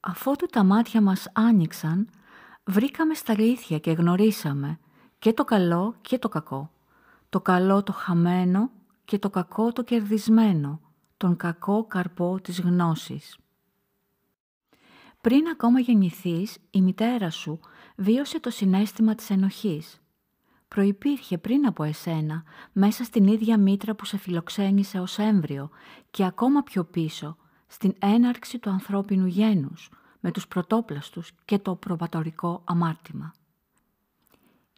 Αφότου τα μάτια μας άνοιξαν, βρήκαμε στα αλήθεια και γνωρίσαμε και το καλό και το κακό. Το καλό το χαμένο και το κακό το κερδισμένο, τον κακό καρπό της γνώσης. Πριν ακόμα γεννηθείς, η μητέρα σου βίωσε το συνέστημα της ενοχής. Προϋπήρχε πριν από εσένα, μέσα στην ίδια μήτρα που σε φιλοξένησε ως έμβριο και ακόμα πιο πίσω, στην έναρξη του ανθρώπινου γένους, με τους πρωτόπλαστους και το προβατορικό αμάρτημα.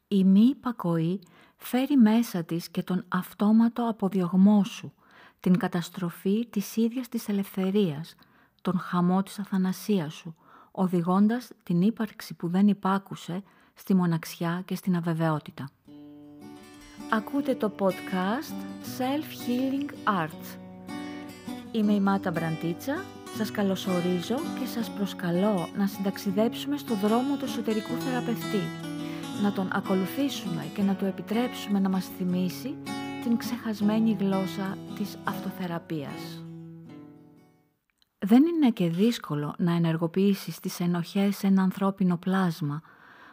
Η μη υπακοή φέρει μέσα της και τον αυτόματο αποδιωγμό σου, την καταστροφή της ίδιας της ελευθερίας, τον χαμό της αθανασίας σου, οδηγώντας την ύπαρξη που δεν υπάκουσε στη μοναξιά και στην αβεβαιότητα. Ακούτε το podcast Self-Healing Arts. Είμαι η Μάτα Μπραντίτσα, σας καλωσορίζω και σας προσκαλώ να συνταξιδέψουμε στο δρόμο του εσωτερικού θεραπευτή, να τον ακολουθήσουμε και να του επιτρέψουμε να μας θυμίσει την ξεχασμένη γλώσσα της αυτοθεραπείας. Δεν είναι και δύσκολο να ενεργοποιήσεις τις ενοχές σε ένα ανθρώπινο πλάσμα,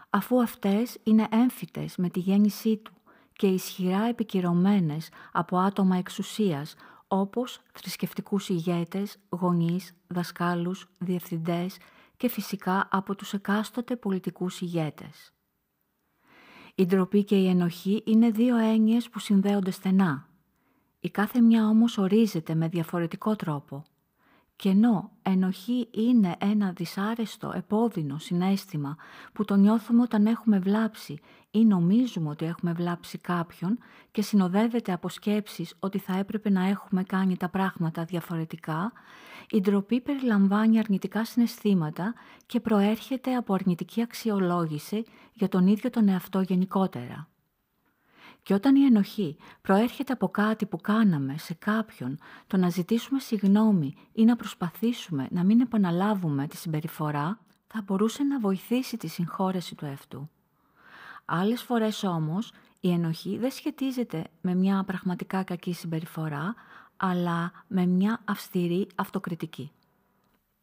αφού αυτές είναι έμφυτες με τη γέννησή του και ισχυρά επικυρωμένες από άτομα εξουσίας, όπως θρησκευτικούς ηγέτες, γονείς, δασκάλους, διευθυντές και φυσικά από τους εκάστοτε πολιτικούς ηγέτες. Η ντροπή και η ενοχή είναι δύο έννοιες που συνδέονται στενά. Η κάθε μια όμως ορίζεται με διαφορετικό τρόπο. Και ενώ ενοχή είναι ένα δυσάρεστο, επώδυνο συνέστημα που το νιώθουμε όταν έχουμε βλάψει ή νομίζουμε ότι έχουμε βλάψει κάποιον και συνοδεύεται από σκέψεις ότι θα έπρεπε να έχουμε κάνει τα πράγματα διαφορετικά, η ντροπή περιλαμβάνει αρνητικά συναισθήματα και προέρχεται από αρνητική αξιολόγηση για τον ίδιο τον εαυτό γενικότερα. Και όταν η ενοχή προέρχεται από κάτι που κάναμε σε κάποιον, το να ζητήσουμε συγνώμη ή να προσπαθήσουμε να μην επαναλάβουμε τη συμπεριφορά, θα μπορούσε να βοηθήσει τη συγχώρεση του εαυτού. Άλλες φορές όμως η ενοχή δεν σχετίζεται με μια πραγματικά κακή συμπεριφορά, αλλά με μια αυστηρή αυτοκριτική.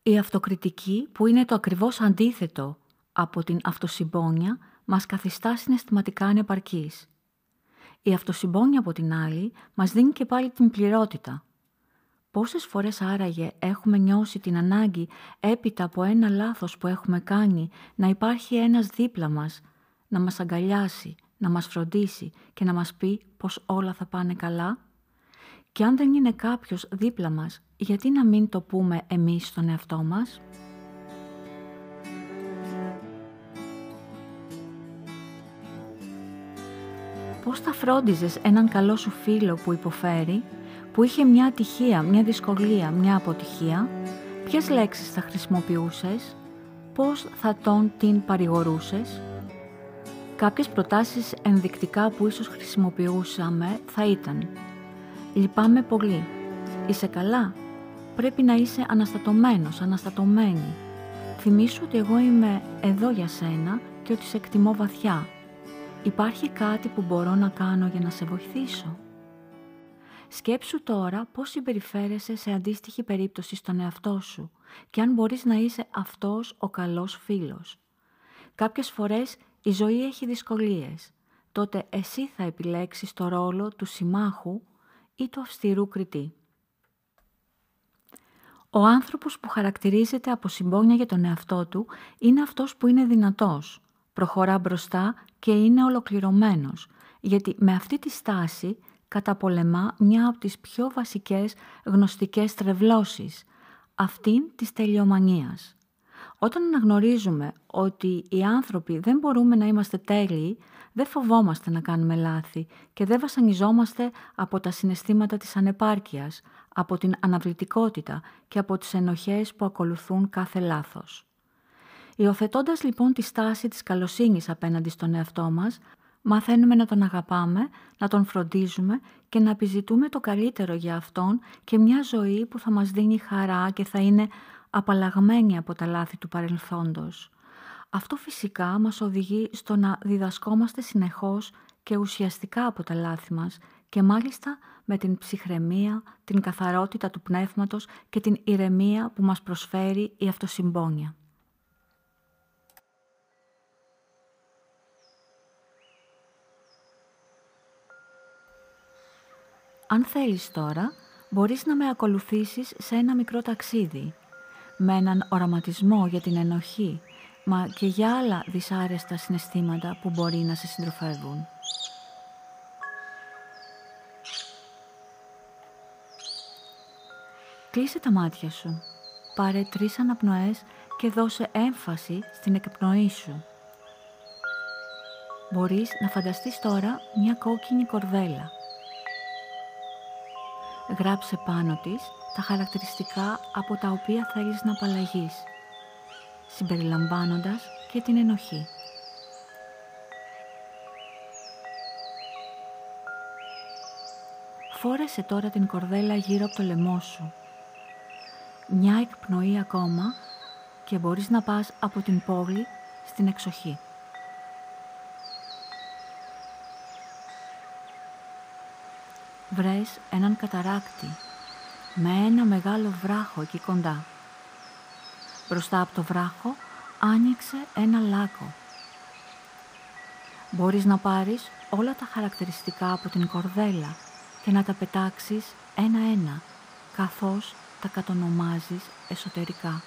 Η αυτοκριτική, που είναι το ακριβώς αντίθετο από την αυτοσυμπόνια, μας καθιστά συναισθηματικά ανεπαρκής. Η αυτοσυμπόνια από την άλλη μας δίνει και πάλι την πληρότητα. Πόσες φορές άραγε έχουμε νιώσει την ανάγκη έπειτα από ένα λάθος που έχουμε κάνει να υπάρχει ένας δίπλα μας, να μας αγκαλιάσει, να μας φροντίσει και να μας πει πως όλα θα πάνε καλά; Και αν δεν είναι κάποιος δίπλα μας, γιατί να μην το πούμε εμείς στον εαυτό μας; Πώς θα φρόντιζες έναν καλό σου φίλο που υποφέρει, που είχε μια ατυχία, μια δυσκολία, μια αποτυχία, ποιες λέξεις θα χρησιμοποιούσες, πώς θα τον την παρηγορούσες; Κάποιες προτάσεις ενδεικτικά που ίσως χρησιμοποιούσαμε θα ήταν. «Λυπάμαι πολύ», «Είσαι καλά», «Πρέπει να είσαι αναστατωμένος, αναστατωμένη», «Θυμήσου ότι εγώ είμαι εδώ για σένα και ότι σε εκτιμώ βαθιά», Υπάρχει κάτι που μπορώ να κάνω για να σε βοηθήσω. Σκέψου τώρα πώς συμπεριφέρεσαι σε αντίστοιχη περίπτωση στον εαυτό σου και αν μπορείς να είσαι αυτός ο καλός φίλος. Κάποιες φορές η ζωή έχει δυσκολίες. Τότε εσύ θα επιλέξεις το ρόλο του συμμάχου ή του αυστηρού κριτή. Ο άνθρωπος που χαρακτηρίζεται από συμπόνια για τον εαυτό του είναι αυτός που είναι δυνατός, προχωρά μπροστά και είναι ολοκληρωμένος, γιατί με αυτή τη στάση καταπολεμά μια από τις πιο βασικές γνωστικές τρευλώσεις, αυτήν της τελειομανίας. Όταν αναγνωρίζουμε ότι οι άνθρωποι δεν μπορούμε να είμαστε τέλειοι, δεν φοβόμαστε να κάνουμε λάθη και δεν βασανιζόμαστε από τα συναισθήματα της ανεπάρκειας, από την αναβλητικότητα και από τις ενοχές που ακολουθούν κάθε λάθος. Υιοθετώντας λοιπόν τη στάση της καλοσύνης απέναντι στον εαυτό μας, μαθαίνουμε να τον αγαπάμε, να τον φροντίζουμε και να επιζητούμε το καλύτερο για αυτόν και μια ζωή που θα μας δίνει χαρά και θα είναι απαλλαγμένη από τα λάθη του παρελθόντος. Αυτό φυσικά μας οδηγεί στο να διδασκόμαστε συνεχώς και ουσιαστικά από τα λάθη μας και μάλιστα με την ψυχραιμία, την καθαρότητα του πνεύματος και την ηρεμία που μας προσφέρει η αυτοσυμπόνια. Αν θέλεις τώρα, μπορείς να με ακολουθήσεις σε ένα μικρό ταξίδι, με έναν οραματισμό για την ενοχή, μα και για άλλα δυσάρεστα συναισθήματα που μπορεί να σε συντροφεύουν. Κλείσε τα μάτια σου, πάρε τρεις αναπνοές και δώσε έμφαση στην εκπνοή σου. Μπορείς να φανταστείς τώρα μια κόκκινη κορδέλα γράψε πάνω της τα χαρακτηριστικά από τα οποία θέλεις να απαλλαγείς, συμπεριλαμβάνοντας και την ενοχή. Φόρεσε τώρα την κορδέλα γύρω από το λαιμό σου. Μια εκπνοή ακόμα και μπορείς να πας από την πόλη στην εξοχή. Βρες έναν καταράκτη με ένα μεγάλο βράχο εκεί κοντά. Μπροστά από το βράχο άνοιξε ένα λάκκο. Μπορείς να πάρεις όλα τα χαρακτηριστικά από την κορδέλα και να τα πετάξεις ένα-ένα, καθώς τα κατονομάζεις εσωτερικά.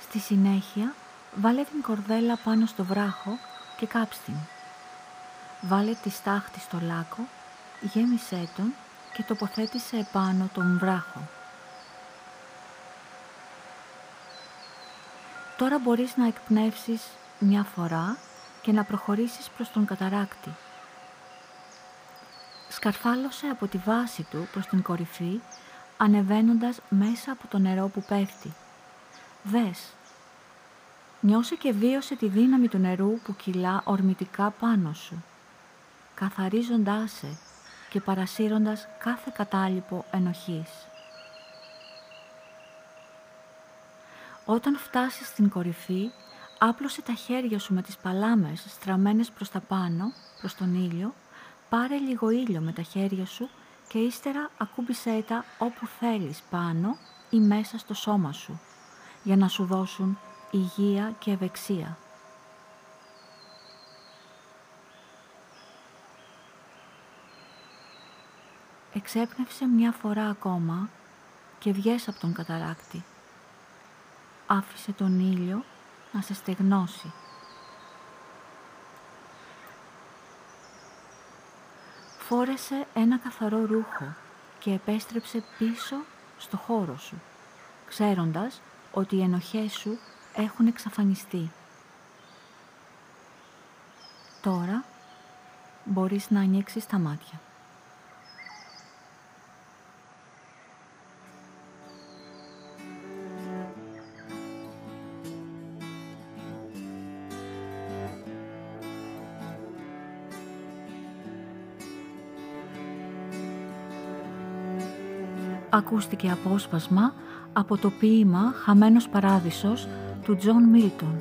Στη συνέχεια, βάλε την κορδέλα πάνω στο βράχο και κάψ' Βάλε τη στάχτη στο λάκκο γέμισέ τον και τοποθέτησε επάνω τον βράχο. Τώρα μπορείς να εκπνεύσεις μια φορά και να προχωρήσεις προς τον καταράκτη. Σκαρφάλωσε από τη βάση του προς την κορυφή, ανεβαίνοντας μέσα από το νερό που πέφτει. Δες. Νιώσε και βίωσε τη δύναμη του νερού που κυλά ορμητικά πάνω σου, καθαρίζοντάς σε και παρασύροντας κάθε κατάλοιπο ενοχής. Όταν φτάσεις στην κορυφή, άπλωσε τα χέρια σου με τις παλάμες στραμμένες προς τα πάνω, προς τον ήλιο, πάρε λίγο ήλιο με τα χέρια σου και ύστερα ακούμπησέ τα όπου θέλεις πάνω ή μέσα στο σώμα σου, για να σου δώσουν υγεία και ευεξία. Εξέπνευσε μια φορά ακόμα και βγες από τον καταράκτη. Άφησε τον ήλιο να σε στεγνώσει. Φόρεσε ένα καθαρό ρούχο και επέστρεψε πίσω στο χώρο σου, ξέροντας ότι οι ενοχές σου έχουν εξαφανιστεί. Τώρα μπορείς να ανοίξεις τα μάτια. Ακούστηκε απόσπασμα από το ποίημα «Χαμένος Παράδεισος» του Τζον Μίλτον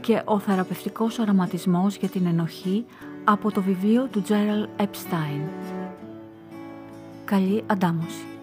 και ο θεραπευτικός οραματισμός για την ενοχή από το βιβλίο του Τζέραλ Επστάιν. Καλή αντάμωση.